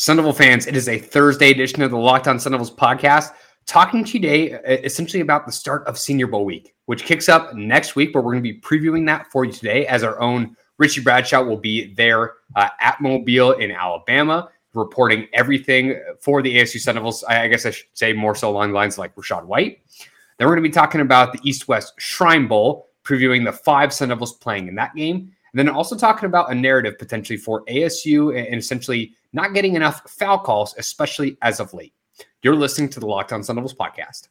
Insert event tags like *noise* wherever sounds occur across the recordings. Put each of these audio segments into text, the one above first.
Sun Devil fans, it is a Thursday edition of the Sun Devils podcast. Talking today uh, essentially about the start of Senior Bowl week, which kicks up next week, but we're going to be previewing that for you today as our own Richie Bradshaw will be there uh, at Mobile in Alabama, reporting everything for the ASU Sun Devils. I guess I should say more so along the lines like Rachaad White. Then we're going to be talking about the East West Shrine Bowl, previewing the five Sun Devils playing in that game. And then also talking about a narrative potentially for ASU and essentially not getting enough foul calls, especially as of late. You're listening to the Locked On Sun Devils podcast.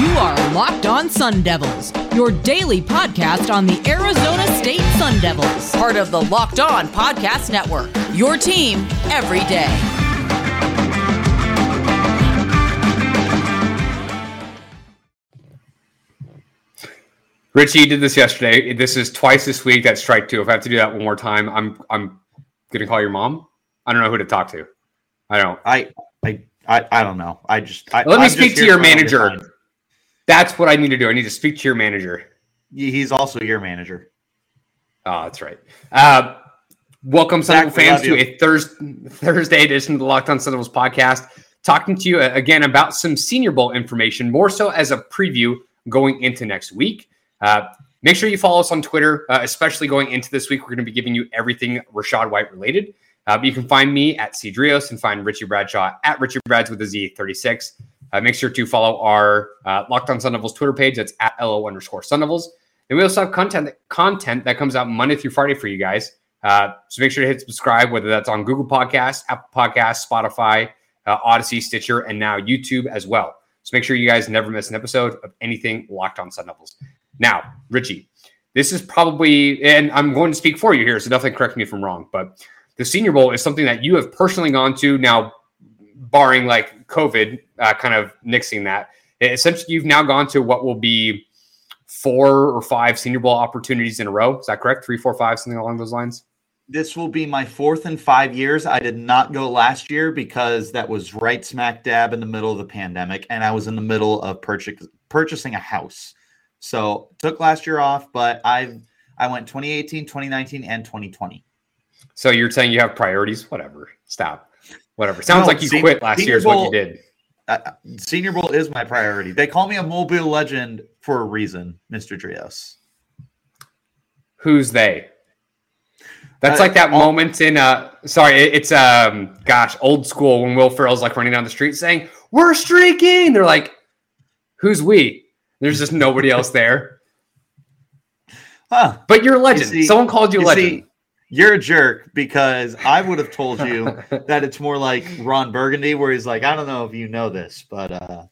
You are Locked On Sun Devils, your daily podcast on the Arizona State Sun Devils, part of the Locked On Podcast Network. Your team every day. Richie did this yesterday. This is twice this week. That's strike two. If I have to do that one more time, I'm I'm gonna call your mom. I don't know who to talk to. I don't. I I I, I don't know. I just I, let me I'm speak to your manager. That's what I need to do. I need to speak to your manager. He's also your manager. Oh, that's right. Uh, welcome, Sun fans, to a Thursday Thursday edition of the Locked On Sun Devils podcast. Talking to you uh, again about some Senior Bowl information, more so as a preview going into next week. Uh, make sure you follow us on Twitter, uh, especially going into this week. We're going to be giving you everything Rachaad White related. Uh, but you can find me at Cedrios and find Richie Bradshaw at Richie Brads with a Z36. Uh, make sure to follow our uh, Locked on Sun Devils Twitter page. That's at LO underscore Sun Devils. And we also have content that, content that comes out Monday through Friday for you guys. So make sure to hit subscribe, whether that's on Google Podcasts, Apple Podcasts, Spotify, Audacy, Stitcher, and now YouTube as well. So make sure you guys never miss an episode of anything Locked on Sun Devils. Now, Richie, this is probably, and I'm going to speak for you here, so definitely correct me if I'm wrong, but the Senior Bowl is something that you have personally gone to now, barring like COVID, uh, kind of nixing that. Essentially, you've now gone to what will be four or five Senior Bowl opportunities in a row. Is that correct? Three, four, five, something along those lines? This will be my fourth in five years. I did not go last year because that was right smack dab in the middle of the pandemic, and I was in the middle of purchase, purchasing a house. So took last year off, but I've I went 2018, 2019, and 2020. So you're saying you have priorities? Whatever. Stop. Whatever. Sounds no, like you senior, quit last year. Is what you did. Uh, senior Bowl is my priority. They call me a Mobile legend for a reason, Mr. Drios. Who's they? That's uh, like that all, moment in uh sorry, it's um gosh, old school when Will Ferrell's like running down the street saying, We're streaking. They're like, Who's we? There's just nobody else there. Huh. But you're a legend. You see, Someone called you, you legend. See, you're a jerk because I would have told you *laughs* that it's more like Ron Burgundy, where he's like, I don't know if you know this, but uh,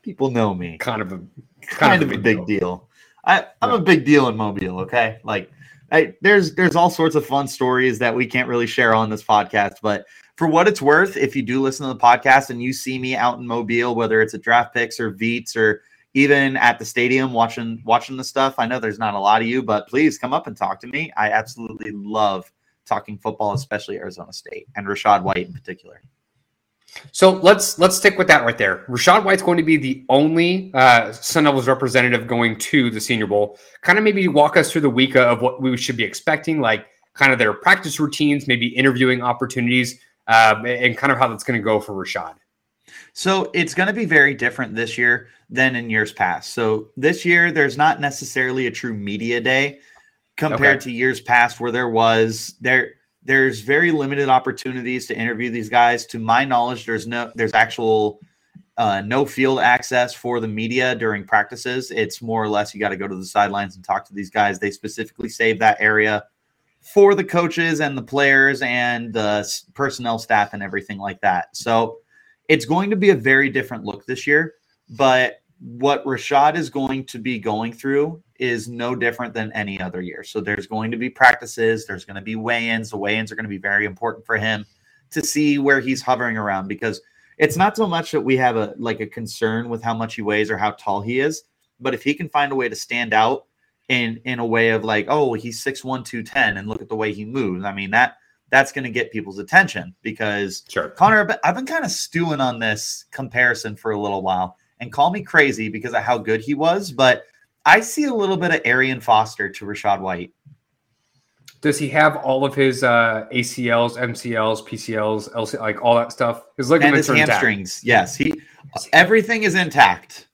people know me. Kind of a kind, kind of, a big deal. deal. I, I'm yeah. a big deal in Mobile. Okay, like I, there's there's all sorts of fun stories that we can't really share on this podcast, but for what it's worth, if you do listen to the podcast and you see me out in Mobile, whether it's at Draft Picks or Veets or even at the stadium watching watching the stuff. I know there's not a lot of you, but please come up and talk to me. I absolutely love talking football, especially Arizona State and Rachaad White in particular. So let's let's stick with that right there. Rachaad White's going to be the only uh, Sun Devils representative going to the Senior Bowl. Kind of maybe walk us through the week of what we should be expecting, like kind of their practice routines, maybe interviewing opportunities, uh, and kind of how that's going to go for Rachaad. So it's going to be very different this year than in years past. So this year, there's not necessarily a true media day compared okay. to years past where there was. There there's very limited opportunities to interview these guys. To my knowledge there's no there's actual uh, no field access for the media during practices. It's more or less you got to go to the sidelines and talk to these guys. They specifically save that area for the coaches and the players and the personnel staff and everything like that. So it's going to be a very different look this year, but what Rachaad is going to be going through is no different than any other year. So there's going to be practices, there's going to be weigh-ins. The weigh-ins are going to be very important for him to see where he's hovering around because it's not so much that we have a like a concern with how much he weighs or how tall he is, but if he can find a way to stand out in in a way of like, oh, he's 6'1, 210 and look at the way he moves. I mean, that that's going to get people's attention because sure. Connor, I've been kind of stewing on this comparison for a little while and call me crazy because of how good he was, but I see a little bit of Arian Foster to Rachaad White. Does he have all of his uh, ACLs, MCLs, PCLs, LC, like all that stuff? His ligaments and his hamstrings. Intact. Yes, he everything is intact,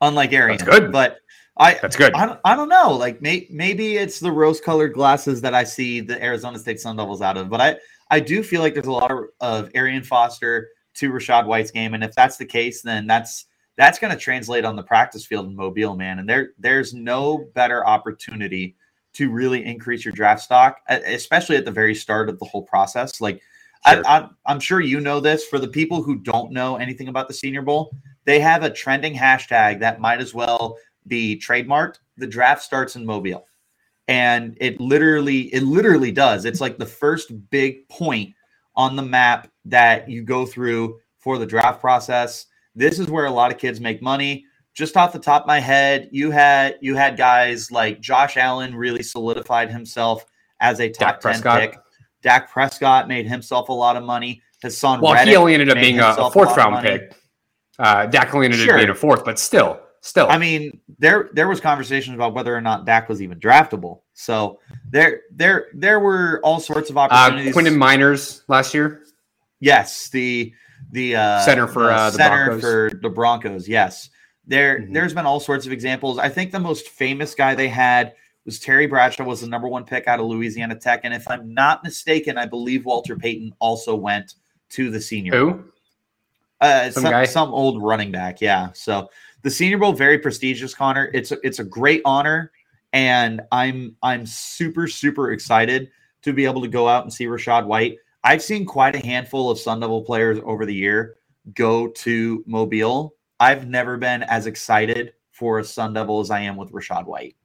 unlike Arian. That's good, but I that's good. I, I don't know. Like may, maybe it's the rose-colored glasses that I see the Arizona State Sun Devils out of, but I I do feel like there's a lot of, of Arian Foster to Rachaad White's game, and if that's the case, then that's that's going to translate on the practice field in Mobile, man. And there there's no better opportunity to really increase your draft stock, especially at the very start of the whole process. Like, sure. I, am sure you know this. For the people who don't know anything about the Senior Bowl, they have a trending hashtag that might as well be trademarked. The draft starts in Mobile, and it literally, it literally does. It's like the first big point on the map that you go through for the draft process. This is where a lot of kids make money just off the top of my head, you had you had guys like Josh Allen really solidified himself as a top Dak 10 Prescott. pick. Dak Prescott made himself a lot of money. Haason well, Reddick he only ended up being a, a fourth round pick. Uh, Dak only ended sure. up being a fourth, but still, still. I mean, there there was conversations about whether or not Dak was even draftable. So there there there were all sorts of uh, opportunities. Uh, Quinton Meinerz last year. Yes, the the uh, center for uh, the center Broncos. for the Broncos. Yes, there, mm-hmm. there's been all sorts of examples. I think the most famous guy they had was Terry Bradshaw, was the number one pick out of Louisiana Tech, and if I'm not mistaken, I believe Walter Payton also went to the Senior Who? Uh, some, some, some old running back, yeah. So the Senior Bowl very prestigious, Connor. It's a, it's a great honor, and I'm I'm super super excited to be able to go out and see Rachaad White. I've seen quite a handful of Sun Devil players over the year go to Mobile I've never been as excited for a Sun Devil as I am with Rachaad White.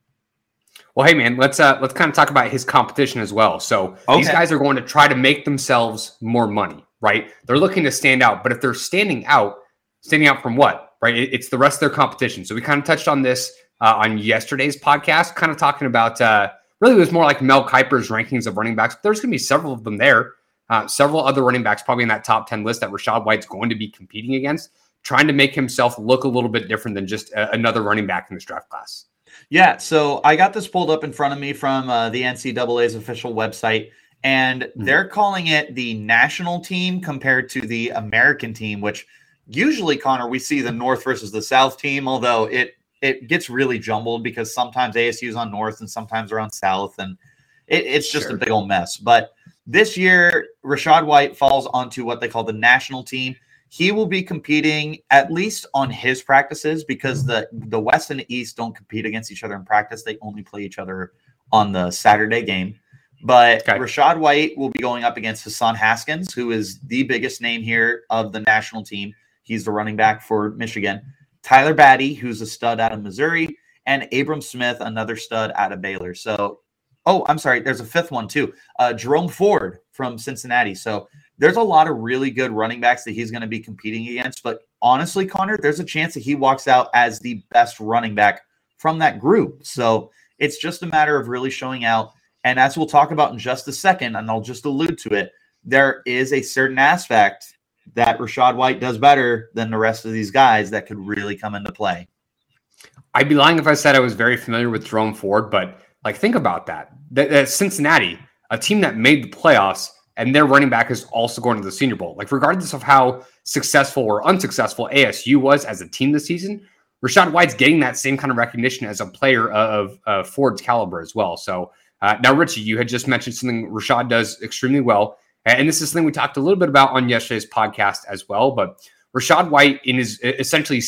Well, hey man, let's uh let's kind of talk about his competition as well. So okay. these guys are going to try to make themselves more money, right? They're looking to stand out, but if they're standing out, standing out from what, right? It's the rest of their competition. So we kind of touched on this uh, on yesterday's podcast, kind of talking about uh, really it was more like Mel Kiper's rankings of running backs. But there's going to be several of them there. Uh, several other running backs probably in that top 10 list that Rachaad White's going to be competing against trying to make himself look a little bit different than just a, another running back in this draft class. Yeah, so I got this pulled up in front of me from uh, the NCAA's official website, and mm-hmm. they're calling it the national team compared to the American team, which usually, Connor, we see the North versus the South team, although it it gets really jumbled because sometimes ASU's on North and sometimes they're on South, and it, it's just sure. a big old mess. But this year, Rachaad White falls onto what they call the national team he will be competing at least on his practices because the the West and the East don't compete against each other in practice. They only play each other on the Saturday game. But okay. Rachaad White will be going up against Hassan Haskins, who is the biggest name here of the national team. He's the running back for Michigan. Tyler Badie, who's a stud out of Missouri, and Abram Smith, another stud out of Baylor. So, oh, I'm sorry, there's a fifth one too. Uh, Jerome Ford from Cincinnati. So there's a lot of really good running backs that he's going to be competing against. But honestly, Connor, there's a chance that he walks out as the best running back from that group. So it's just a matter of really showing out. And as we'll talk about in just a second, and I'll just allude to it, there is a certain aspect that Rachaad White does better than the rest of these guys that could really come into play. I'd be lying if I said I was very familiar with Jerome Ford, but like think about that. That, that Cincinnati, a team that made the playoffs, and their running back is also going to the Senior Bowl. Like, regardless of how successful or unsuccessful ASU was as a team this season, Rachaad White's getting that same kind of recognition as a player of, of Ford's caliber as well. So uh, now, Richie, you had just mentioned something Rachaad does extremely well, and this is something we talked a little bit about on yesterday's podcast as well. But Rachaad White, in his essentially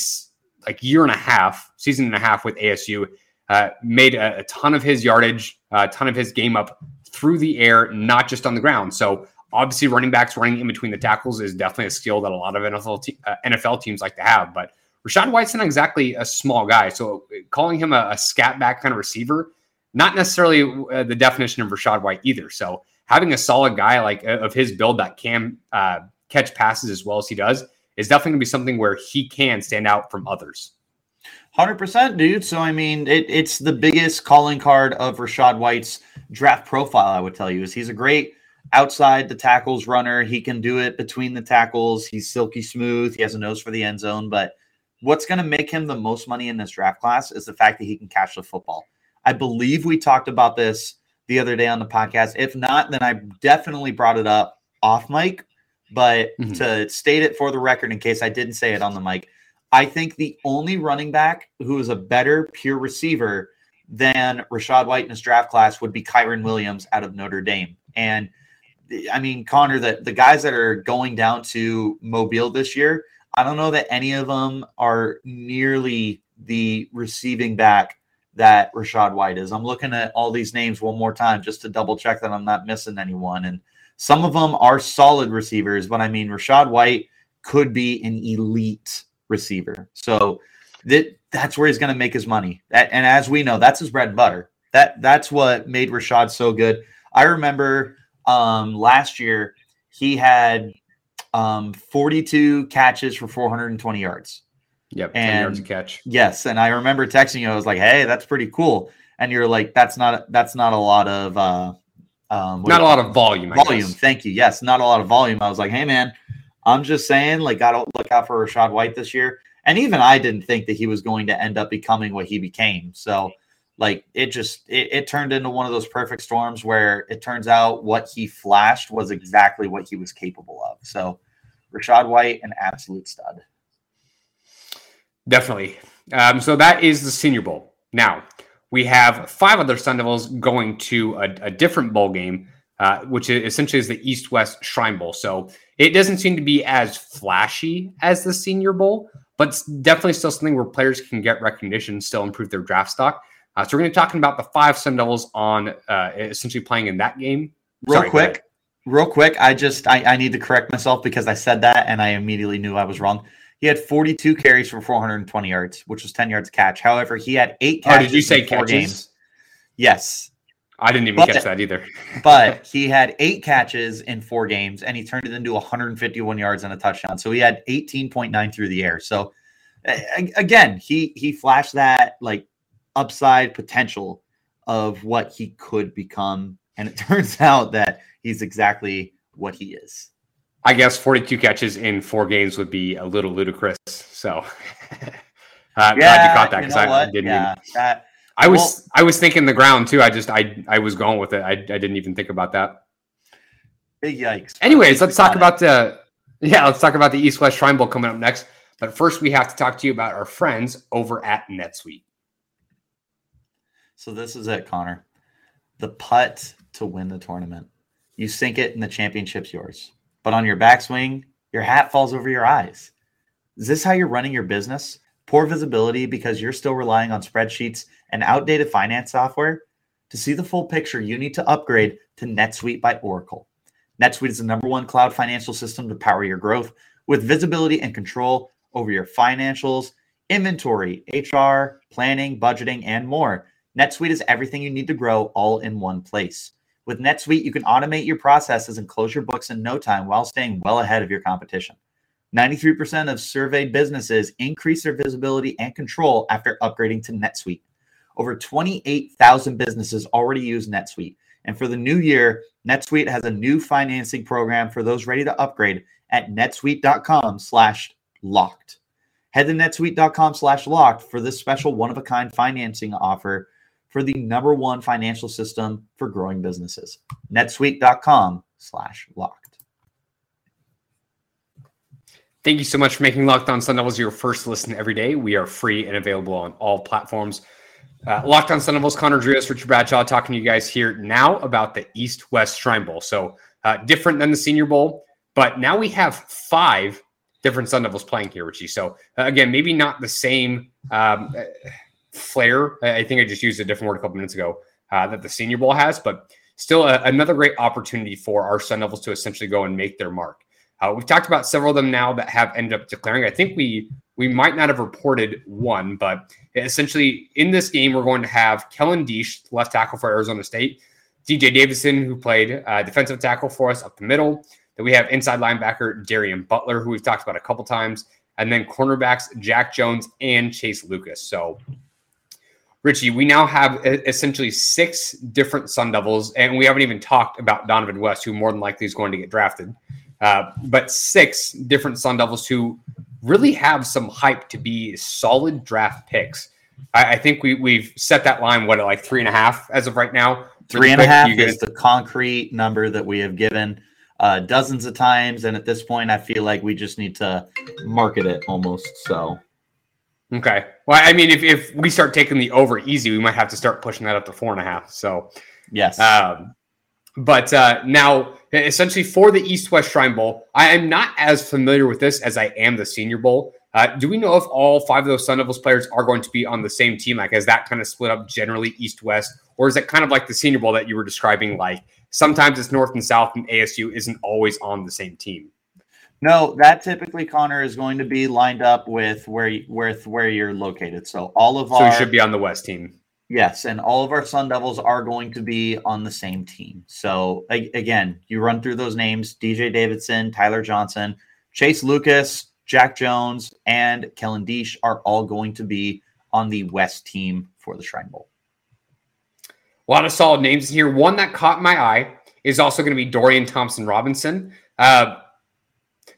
like year and a half, season and a half with ASU, uh, made a, a, ton of his yardage, a ton of his game up through the air, not just on the ground. So obviously, running backs running in between the tackles is definitely a skill that a lot of NFL te- uh, NFL teams like to have. But Rachaad White's not exactly a small guy, so calling him a, a scat back kind of receiver, not necessarily uh, the definition of Rachaad White either. So having a solid guy like of his build that can uh, catch passes as well as he does is definitely going to be something where he can stand out from others. Hundred percent, dude. So I mean, it, it's the biggest calling card of Rachaad White's draft profile. I would tell you is he's a great outside the tackles runner. He can do it between the tackles. He's silky smooth. He has a nose for the end zone, but what's going to make him the most money in this draft class is the fact that he can catch the football. I believe we talked about this the other day on the podcast. If not, then I definitely brought it up off mic. But mm-hmm. to state it for the record, in case I didn't say it on the mic, I think the only running back who is a better pure receiver than Rachaad White in his draft class would be Kyren Williams out of Notre Dame. And I mean, Connor, the, the guys that are going down to Mobile this year, I don't know that any of them are nearly the receiving back that Rachaad White is. I'm looking at all these names one more time just to double check that I'm not missing anyone. And some of them are solid receivers, but I mean, Rachaad White could be an elite receiver. So that that's where he's going to make his money. And as we know, that's his bread and butter. That that's what made Rachaad so good. I remember um, last year he had um, 42 catches for 420 yards. Yep, and yards a catch. Yes, and I remember texting you. I was like, "Hey, that's pretty cool." And you're like, "That's not that's not a lot of uh, um, not a lot of volume. Volume. Thank you. Yes, not a lot of volume. I was like, "Hey, man, I'm just saying, like, gotta look out for Rachaad White this year." And even I didn't think that he was going to end up becoming what he became. So, like, it just it, it turned into one of those perfect storms where it turns out what he flashed was exactly what he was capable of. So, Rachaad White, an absolute stud. Definitely. Um, so that is the Senior Bowl. Now we have five other Sun Devils going to a, a different bowl game, uh, which essentially is the East West Shrine Bowl. So it doesn't seem to be as flashy as the Senior Bowl, but it's definitely still something where players can get recognition, still improve their draft stock. Uh, so we're going to be talking about the five Sun Devils on uh, essentially playing in that game. Real Sorry, quick, real quick. I just I, I need to correct myself because I said that and I immediately knew I was wrong. He had 42 carries for 420 yards, which was 10 yards catch. However, he had eight catches. Oh, did you say four catches? games? Yes. I didn't even but, catch that either. *laughs* but he had eight catches in four games, and he turned it into 151 yards and a touchdown. So he had 18.9 through the air. So again, he he flashed that like upside potential of what he could become, and it *laughs* turns out that he's exactly what he is. I guess 42 catches in four games would be a little ludicrous. So *laughs* uh, yeah, glad you caught that because I didn't. Yeah, even, that, I was well, I was thinking the ground too. I just I I was going with it. I, I didn't even think about that. Big yikes. Anyways, let's talk about the yeah. Let's talk about the East West Shrine Bowl coming up next. But first, we have to talk to you about our friends over at NetSuite. So this is it, Connor. The putt to win the tournament. You sink it, and the championship's yours but on your backswing, your hat falls over your eyes. Is this how you're running your business? Poor visibility because you're still relying on spreadsheets and outdated finance software? To see the full picture, you need to upgrade to NetSuite by Oracle. NetSuite is the number one cloud financial system to power your growth with visibility and control over your financials, inventory, HR, planning, budgeting, and more. NetSuite is everything you need to grow all in one place. With NetSuite, you can automate your processes and close your books in no time while staying well ahead of your competition. 93% of surveyed businesses increase their visibility and control after upgrading to NetSuite. Over 28,000 businesses already use NetSuite. And for the new year, NetSuite has a new financing program for those ready to upgrade at netsuite.com slash locked. Head to netsuite.com slash locked for this special one-of-a-kind financing offer for the number one financial system for growing businesses. netsuite.com slash locked. Thank you so much for making Locked On Sun Devils your first listen every day. We are free and available on all platforms. Uh, Locked On Sun Devils, Connor Drios, Richard Bradshaw talking to you guys here now about the East West Shrine Bowl. So uh, different than the Senior Bowl, but now we have five different Sun Devils playing here, Richie. So uh, again, maybe not the same um, flair. I think I just used a different word a couple minutes ago uh, that the Senior Bowl has, but still a, another great opportunity for our Sun Devils to essentially go and make their mark. Uh, we've talked about several of them now that have ended up declaring. I think we we might not have reported one, but essentially in this game we're going to have Kellen Diesch, left tackle for Arizona State, DJ Davidson, who played uh, defensive tackle for us up the middle. Then we have inside linebacker Darien Butler, who we've talked about a couple times, and then cornerbacks Jack Jones and Chase Lucas. So Richie, we now have essentially six different Sun Devils, and we haven't even talked about Donovan West, who more than likely is going to get drafted. Uh, but six different Sun Devils who really have some hype to be solid draft picks. I, I think we we've set that line what like three and a half as of right now. Three and a half is the concrete number that we have given uh, dozens of times, and at this point, I feel like we just need to market it almost. So, okay. Well, I mean, if if we start taking the over easy, we might have to start pushing that up to four and a half. So, yes. Um, but uh, now, essentially, for the East West Shrine Bowl, I am not as familiar with this as I am the Senior Bowl. Uh, do we know if all five of those Sun Devils players are going to be on the same team? Like, is that kind of split up generally East West, or is it kind of like the Senior Bowl that you were describing? Like, sometimes it's North and South, and ASU isn't always on the same team. No, that typically Connor is going to be lined up with where with where you're located. So all of so our so should be on the West team. Yes, and all of our Sun Devils are going to be on the same team. So again, you run through those names: DJ Davidson, Tyler Johnson, Chase Lucas, Jack Jones, and Kellen Diesch are all going to be on the West team for the Shrine Bowl. A lot of solid names here. One that caught my eye is also going to be Dorian Thompson Robinson. Uh,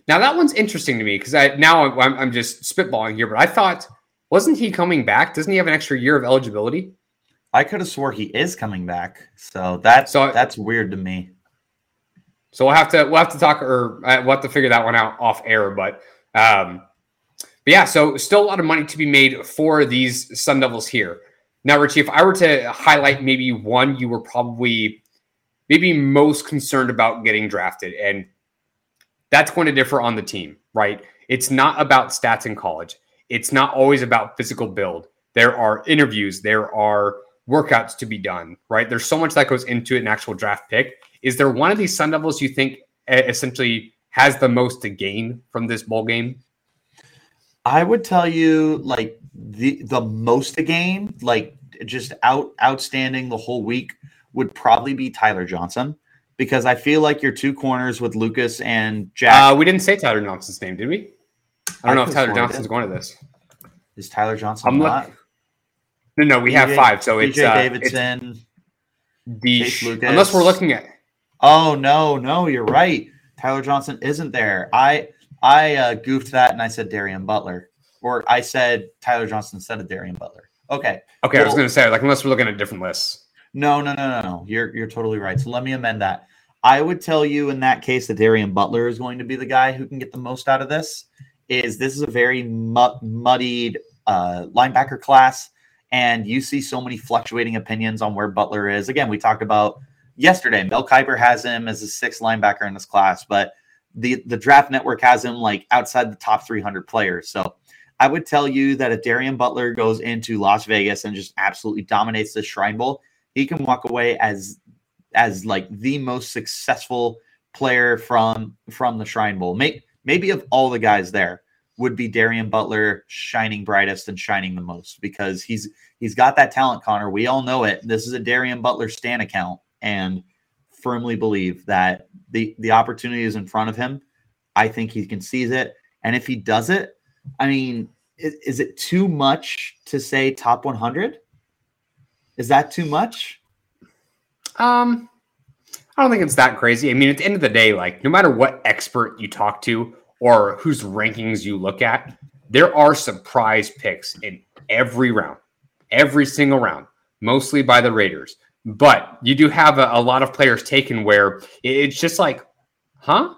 now that one's interesting to me because I now I'm, I'm just spitballing here, but I thought wasn't he coming back? Doesn't he have an extra year of eligibility? I could have swore he is coming back. So that's so that's weird to me. So we'll have to we'll have to talk or uh, we'll have to figure that one out off air. But um, but yeah, so still a lot of money to be made for these Sun Devils here. Now, Richie, if I were to highlight maybe one you were probably maybe most concerned about getting drafted, and that's going to differ on the team, right? It's not about stats in college. It's not always about physical build. There are interviews, there are workouts to be done, right? There's so much that goes into an actual draft pick. Is there one of these Sun Devils you think eh, essentially has the most to gain from this bowl game? I would tell you like the the most to gain, like just out outstanding the whole week would probably be Tyler Johnson because I feel like your two corners with Lucas and Jack. Uh, we didn't say Tyler Johnson's name, did we? I don't I know if Tyler Johnson's going to this. Is Tyler Johnson I'm not? Look- no, no, we DJ, have five. So it's uh, Davidson, it's Lucas. Unless we're looking at. Oh no, no, you're right. Tyler Johnson isn't there. I I uh, goofed that and I said Darien Butler, or I said Tyler Johnson instead of Darien Butler. Okay. Okay, I was going to say like unless we're looking at different lists. No, no, no, no, no. You're you're totally right. So let me amend that. I would tell you in that case that Darien Butler is going to be the guy who can get the most out of this. Is this is a very mud, muddied uh, linebacker class and you see so many fluctuating opinions on where Butler is. Again, we talked about yesterday. Mel Kiper has him as a sixth linebacker in this class, but the the draft network has him like outside the top 300 players. So I would tell you that if Darien Butler goes into Las Vegas and just absolutely dominates the Shrine Bowl, he can walk away as as like the most successful player from from the Shrine Bowl. Maybe of all the guys there would be Darien Butler shining brightest and shining the most because he's he's got that talent, Connor. We all know it. This is a Darien Butler Stan account, and firmly believe that the the opportunity is in front of him. I think he can seize it, and if he does it, I mean, is, is it too much to say top 100? Is that too much? Um, I don't think it's that crazy. I mean, at the end of the day, like no matter what expert you talk to or whose rankings you look at, there are surprise picks in every round, every single round, mostly by the Raiders. But you do have a, a lot of players taken where it's just like, huh?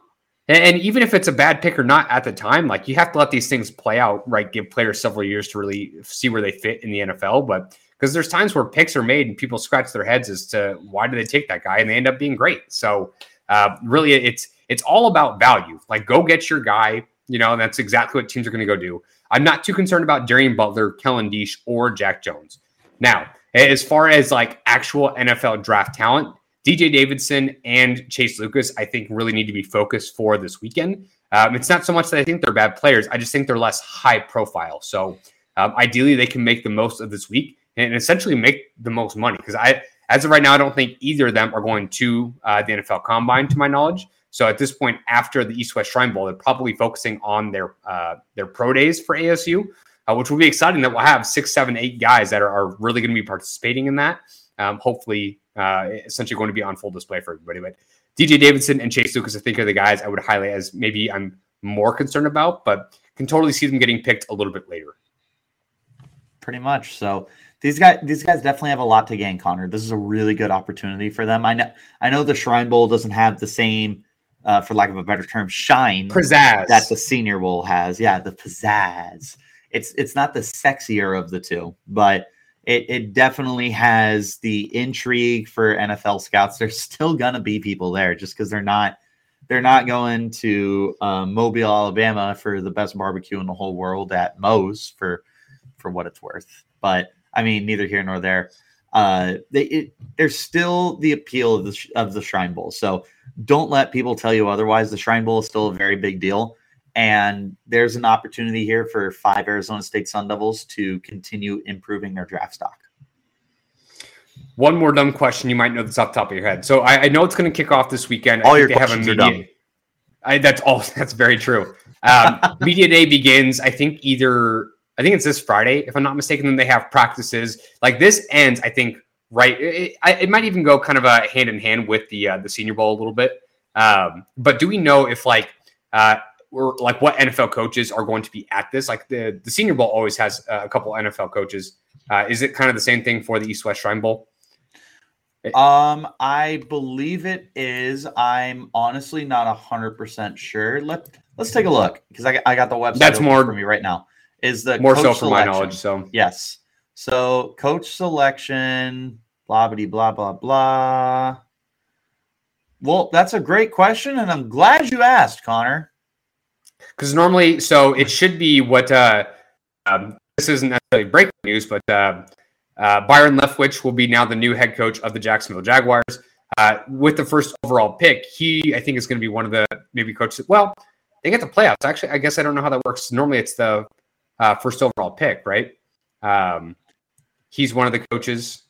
And, and, even if it's a bad pick or not at the time, like you have to let these things play out, right? Give players several years to really see where they fit in the NFL. But because there's times where picks are made and people scratch their heads as to why do they take that guy and they end up being great. So uh, really, it's it's all about value. Like, go get your guy. You know, and that's exactly what teams are going to go do. I'm not too concerned about Darien Butler, Kellen Diesch, or Jack Jones. Now, as far as like actual NFL draft talent, DJ Davidson and Chase Lucas, I think, really need to be focused for this weekend. Um, it's not so much that I think they're bad players. I just think they're less high profile. So um, ideally, they can make the most of this week and essentially make the most money. Because I, as of right now, I don't think either of them are going to uh, the NFL Combine, to my knowledge. So at this point, after the East West Shrine Bowl, they're probably focusing on their uh, their pro days for ASU, uh, which will be exciting. That we'll have six, seven, eight guys that are, are really going to be participating in that. Um, hopefully, uh, essentially going to be on full display for everybody. But DJ Davidson and Chase Lucas, I think, are the guys I would highlight as maybe I'm more concerned about. But can totally see them getting picked a little bit later. Pretty much. So these guys these guys definitely have a lot to gain, Connor. This is a really good opportunity for them. I know I know the Shrine Bowl doesn't have the same uh, for lack of a better term, shine pizzazz that the Senior Bowl has. Yeah, the pizzazz. It's it's not the sexier of the two, but it, it definitely has the intrigue for NFL scouts. *laughs* There's still gonna be people there just because they're not they're not going to uh, Mobile, Alabama for the best barbecue in the whole world at Moe's for for what it's worth. But I mean, neither here nor there. Uh, they, it, there's still the appeal of the of the Shrine Bowl. So don't let people tell you otherwise. The Shrine Bowl is still a very big deal. And there's an opportunity here for five Arizona State Sun Devils to continue improving their draft stock. One more dumb question. You might know this off the top of your head. So I, I know it's going to kick off this weekend. All your questions are dumb. I, that's all. *laughs* That's very true. Um, *laughs* media day begins. I think either. I think it's this Friday, if I'm not mistaken. Then they have practices. Like this ends. I think right. It, it, it might even go kind of a hand in hand with the uh, the Senior Bowl a little bit. Um, but do we know if like uh, or like what NFL coaches are going to be at this? Like the the Senior Bowl always has uh, a couple NFL coaches. Uh, is it kind of the same thing for the East West Shrine Bowl? Um, I believe it is. I'm honestly not hundred percent sure. Let Let's take a look because I, I got the website. That's more for me right now. Is the more so for my knowledge. So yes. So coach selection, blah blah blah blah blah. Well, that's a great question, and I'm glad you asked, Connor. Because normally, so it should be what uh, um, this isn't necessarily breaking news, but uh, uh, Byron Leftwich will be now the new head coach of the Jacksonville Jaguars. Uh, with the first overall pick, he I think is going to be one of the maybe coaches. Well, they get the playoffs. Actually, I guess I don't know how that works. Normally, it's the uh, first overall pick, right? Um, he's one of the coaches.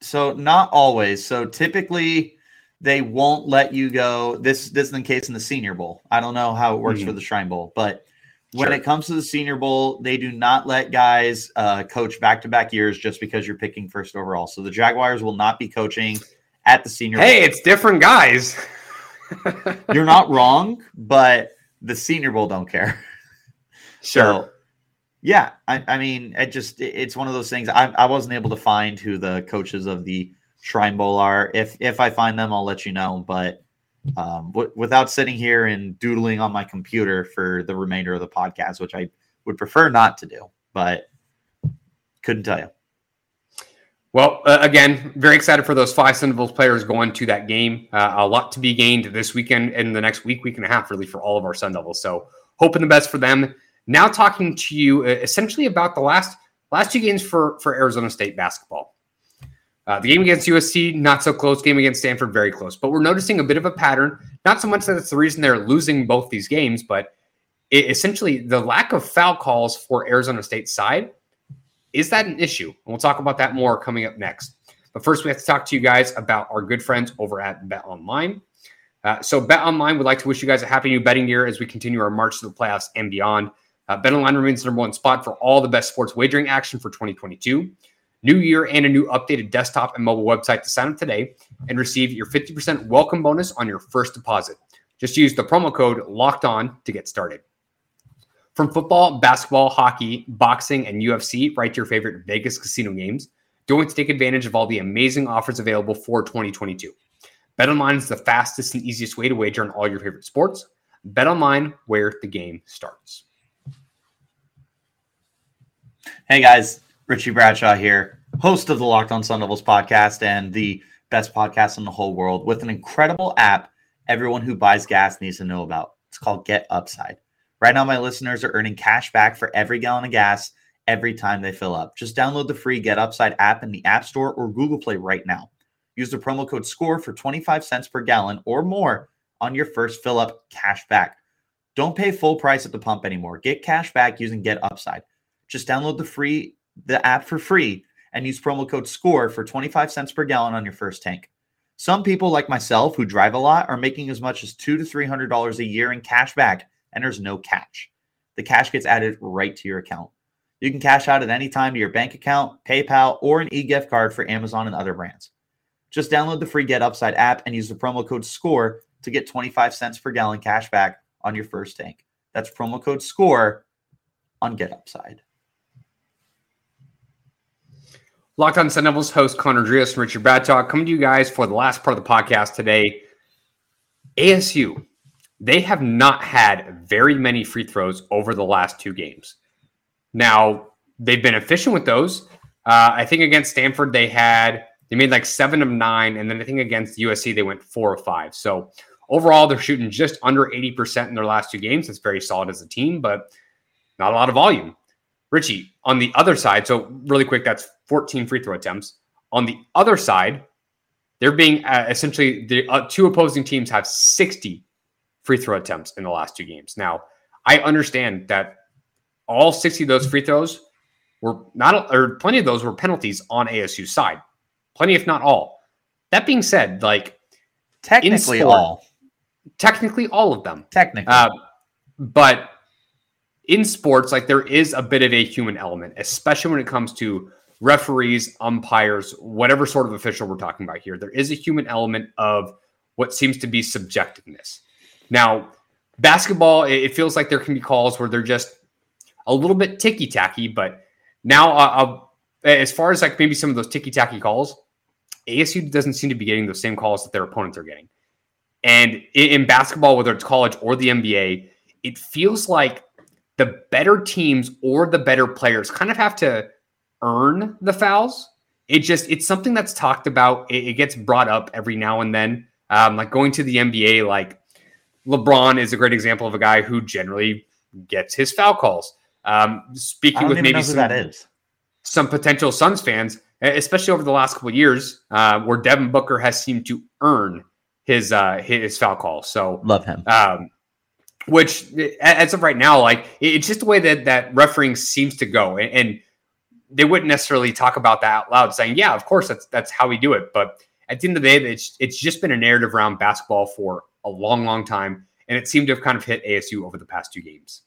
So not always. So typically, they won't let you go. This this is the case in the Senior Bowl. I don't know how it works mm-hmm. for the Shrine Bowl, but when sure. it comes to the Senior Bowl, they do not let guys uh, coach back to back years just because you're picking first overall. So the Jaguars will not be coaching at the Senior. Hey, Bowl. it's different guys. you're not wrong, but the Senior Bowl don't care. *laughs* Sure. So, yeah, I, I, mean, it just it's one of those things. I, I wasn't able to find who the coaches of the Shrine Bowl are. If if I find them, I'll let you know. But um, w- without sitting here and doodling on my computer for the remainder of the podcast, which I would prefer not to do, but couldn't tell you. Well, uh, again, very excited for those five Sun Devils players going to that game. Uh, a lot to be gained this weekend and the next week, week and a half, really, for all of our Sun Devils. So, hoping the best for them. Now, talking to you uh, essentially about the last last two games for for Arizona State basketball. Uh, the game against USC, not so close. Game against Stanford, very close. But we're noticing a bit of a pattern. Not so much that it's the reason they're losing both these games, but it, essentially the lack of foul calls for Arizona State's side is that an issue? And we'll talk about that more coming up next. But first, we have to talk to you guys about our good friends over at Bet Online. Uh, so, Bet Online would like to wish you guys a happy new betting year as we continue our march to the playoffs and beyond. Uh, Bet Online remains the number one spot for all the best sports wagering action for 2022 new year and a new updated desktop and mobile website to sign up today and receive your 50% welcome bonus on your first deposit. Just use the promo code locked on to get started. From football, basketball, hockey, boxing, and UFC, right to your favorite Vegas casino games, don't to take advantage of all the amazing offers available for 2022. BetOnline is the fastest and easiest way to wager on all your favorite sports. BetOnline, where the game starts. Hey guys, Richie Bradshaw here, host of the Locked On Sun Devils podcast and the best podcast in the whole world with an incredible app everyone who buys gas needs to know about. It's called Get Upside. Right now, my listeners are earning cash back for every gallon of gas every time they fill up. Just download the free Get Upside app in the App Store or Google Play right now. Use the promo code SCORE for 25 cents per gallon or more on your first fill up cash back. Don't pay full price at the pump anymore. Get cash back using Get Upside. Just download the free the app for free and use promo code SCORE for 25 cents per gallon on your first tank. Some people like myself who drive a lot are making as much as two to three hundred dollars a year in cash back, and there's no catch. The cash gets added right to your account. You can cash out at any time to your bank account, PayPal, or an e-gift card for Amazon and other brands. Just download the free Get Upside app and use the promo code SCORE to get 25 cents per gallon cash back on your first tank. That's promo code SCORE on GetUpside. Locked on Sun Devils host Connor Drios and Richard Bradtalk coming to you guys for the last part of the podcast today. ASU, they have not had very many free throws over the last two games. Now, they've been efficient with those. Uh, I think against Stanford, they had, they made like seven of nine. And then I think against USC, they went four of five. So overall, they're shooting just under 80% in their last two games. That's very solid as a team, but not a lot of volume. Richie, on the other side, so really quick, that's 14 free throw attempts. On the other side, they're being uh, essentially the uh, two opposing teams have 60 free throw attempts in the last two games. Now, I understand that all 60 of those free throws were not, or plenty of those were penalties on ASU's side. Plenty, if not all. That being said, like technically sport, all, technically all of them, technically, uh, but in sports, like there is a bit of a human element, especially when it comes to referees, umpires, whatever sort of official we're talking about here. There is a human element of what seems to be subjectiveness. Now, basketball, it feels like there can be calls where they're just a little bit ticky tacky, but now, uh, as far as like maybe some of those ticky tacky calls, ASU doesn't seem to be getting those same calls that their opponents are getting. And in basketball, whether it's college or the NBA, it feels like the better teams or the better players kind of have to earn the fouls. It just it's something that's talked about. It, it gets brought up every now and then. Um, like going to the NBA, like LeBron is a great example of a guy who generally gets his foul calls. Um, speaking with maybe some, that is. some potential Suns fans, especially over the last couple years, uh, where Devin Booker has seemed to earn his uh, his foul call. So love him. Um, which as of right now, like it's just the way that that refereeing seems to go, and, and they wouldn't necessarily talk about that out loud, saying, "Yeah, of course, that's that's how we do it." But at the end of the day, it's it's just been a narrative around basketball for a long, long time, and it seemed to have kind of hit ASU over the past two games.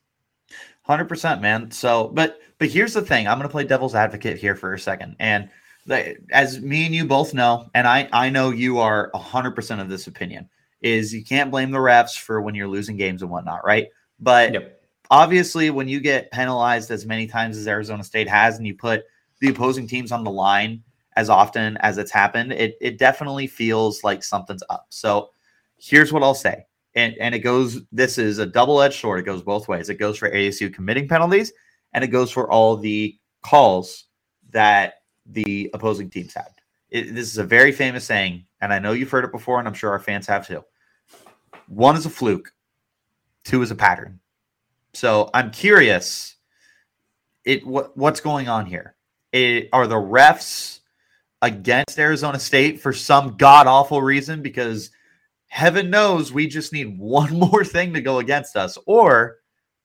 Hundred percent, man. So, but but here's the thing: I'm going to play devil's advocate here for a second, and the, as me and you both know, and I I know you are hundred percent of this opinion is you can't blame the refs for when you're losing games and whatnot, right? But yep. obviously, when you get penalized as many times as Arizona State has, and you put the opposing teams on the line as often as it's happened, it it definitely feels like something's up. So here's what I'll say. And, and it goes, this is a double edged sword. It goes both ways. It goes for ASU committing penalties and it goes for all the calls that the opposing teams had. It, this is a very famous saying, and I know you've heard it before, and I'm sure our fans have too. One is a fluke, two is a pattern. So I'm curious, it what what's going on here? It, are the refs against Arizona State for some god awful reason? Because heaven knows we just need *laughs* one more thing to go against us, or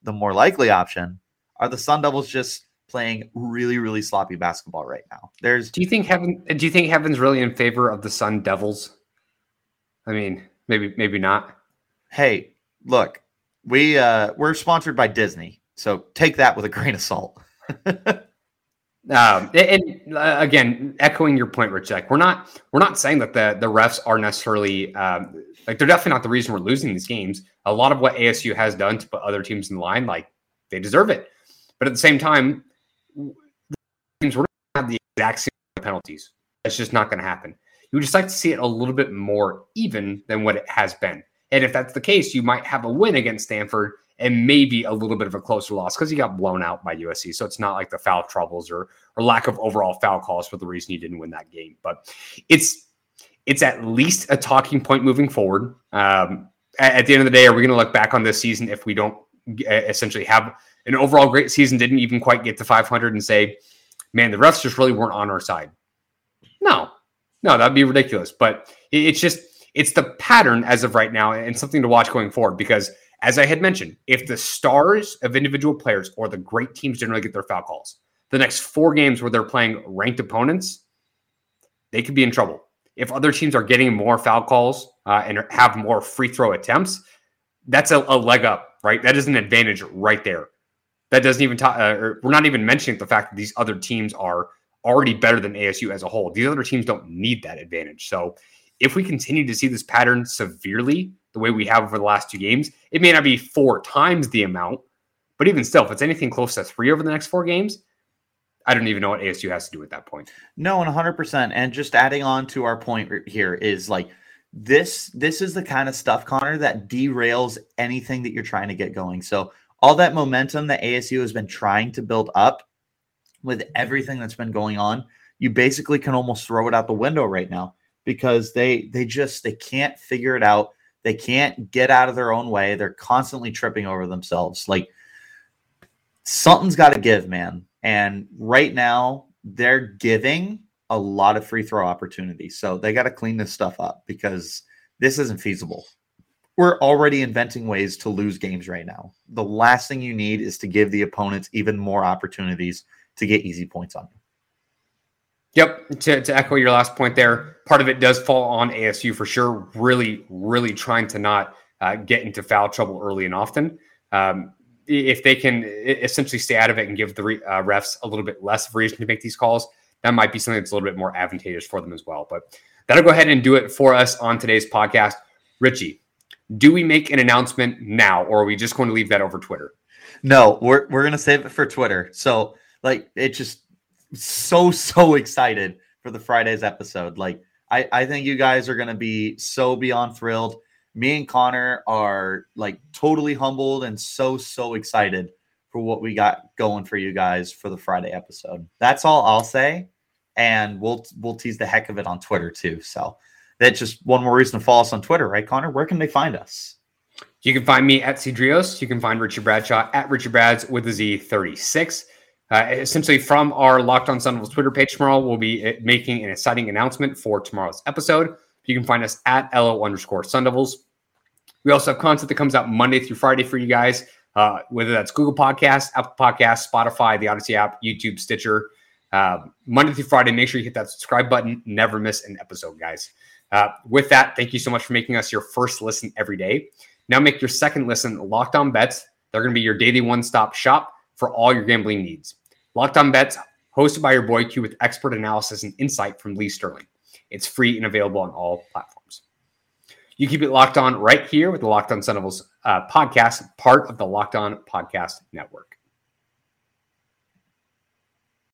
the more likely option are the Sun Devils just playing really, really sloppy basketball right now. There's do you think heaven do you think heaven's really in favor of the Sun Devils? I mean, maybe maybe not. Hey, look, we uh we're sponsored by Disney, so take that with a grain of salt. *laughs* um, and uh, again, echoing your point, Rich, like we're not we're not saying that the the refs are necessarily um, like they're definitely not the reason we're losing these games. A lot of what ASU has done to put other teams in line, like they deserve it. But at the same time, teams we're not have the exact same penalties. That's just not going to happen. You would just like to see it a little bit more even than what it has been. And if that's the case, you might have a win against Stanford and maybe a little bit of a closer loss because you got blown out by USC. So it's not like the foul troubles or or lack of overall foul calls for the reason you didn't win that game. But it's it's at least a talking point moving forward. Um, at, at the end of the day, are we going to look back on this season if we don't essentially have an overall great season, didn't even quite get to 500, and say, man, the refs just really weren't on our side. No, no, that'd be ridiculous. But it's just, it's the pattern as of right now and something to watch going forward because as I had mentioned, if the stars of individual players or the great teams generally get their foul calls, the next four games where they're playing ranked opponents, they could be in trouble. If other teams are getting more foul calls uh, and have more free throw attempts, that's a, a, leg up, right? That is an advantage right there. That doesn't even talk, uh, we're not even mentioning the fact that these other teams are already better than ASU as a whole. These other teams don't need that advantage. So if we continue to see this pattern severely the way we have over the last two games, it may not be four times the amount, but even still, if it's anything close to three over the next four games, I don't even know what ASU has to do at that point. No, and 100%. And just adding on to our point here is like this this is the kind of stuff Connor that derails anything that you're trying to get going. So all that momentum that ASU has been trying to build up with everything that's been going on, you basically can almost throw it out the window right now because they they just they can't figure it out. They can't get out of their own way. They're constantly tripping over themselves. Like something's got to give, man. And right now, they're giving a lot of free throw opportunities. So they got to clean this stuff up because this isn't feasible. We're already inventing ways to lose games right now. The last thing you need is to give the opponents even more opportunities to get easy points on you. Yep. To, to echo your last point there, part of it does fall on ASU for sure. Really, really trying to not uh, get into foul trouble early and often. Um, if they can essentially stay out of it and give the re, uh, refs a little bit less of reason to make these calls, that might be something that's a little bit more advantageous for them as well. But that'll go ahead and do it for us on today's podcast. Richie, do we make an announcement now, or are we just going to leave that over Twitter? No, we're we're gonna save it for Twitter. So like it just so so excited for the Friday's episode. Like I I think you guys are gonna be so beyond thrilled. Me and Connor are like totally humbled and so so excited for what we got going for you guys for the Friday episode. That's all I'll say, and we'll we'll tease the heck of it on Twitter too. So that's just one more reason to follow us on Twitter, right, Connor? Where can they find us? You can find me at Cedrios. You can find Richard Bradshaw at Richard Brads with a Z 36. Uh, essentially, from our Locked On Sun Twitter page tomorrow, we'll be uh, making an exciting announcement for tomorrow's episode. You can find us at LO underscore Sun Devils. We also have content that comes out Monday through Friday for you guys, uh, whether that's Google Podcasts, Apple Podcasts, Spotify, the Audacy app, YouTube, Stitcher. Uh, Monday through Friday, make sure you hit that subscribe button. Never miss an episode, guys. Uh, with that, thank you so much for making us your first listen every day. Now make your second listen Locked On Bets. They're going to be your daily one stop shop for all your gambling needs. Locked On Bets, hosted by your boy Q with expert analysis and insight from Lee Sterling. It's free and available on all platforms. You keep it locked on right here with the Locked On Devils uh, podcast, part of the Locked On Podcast Network.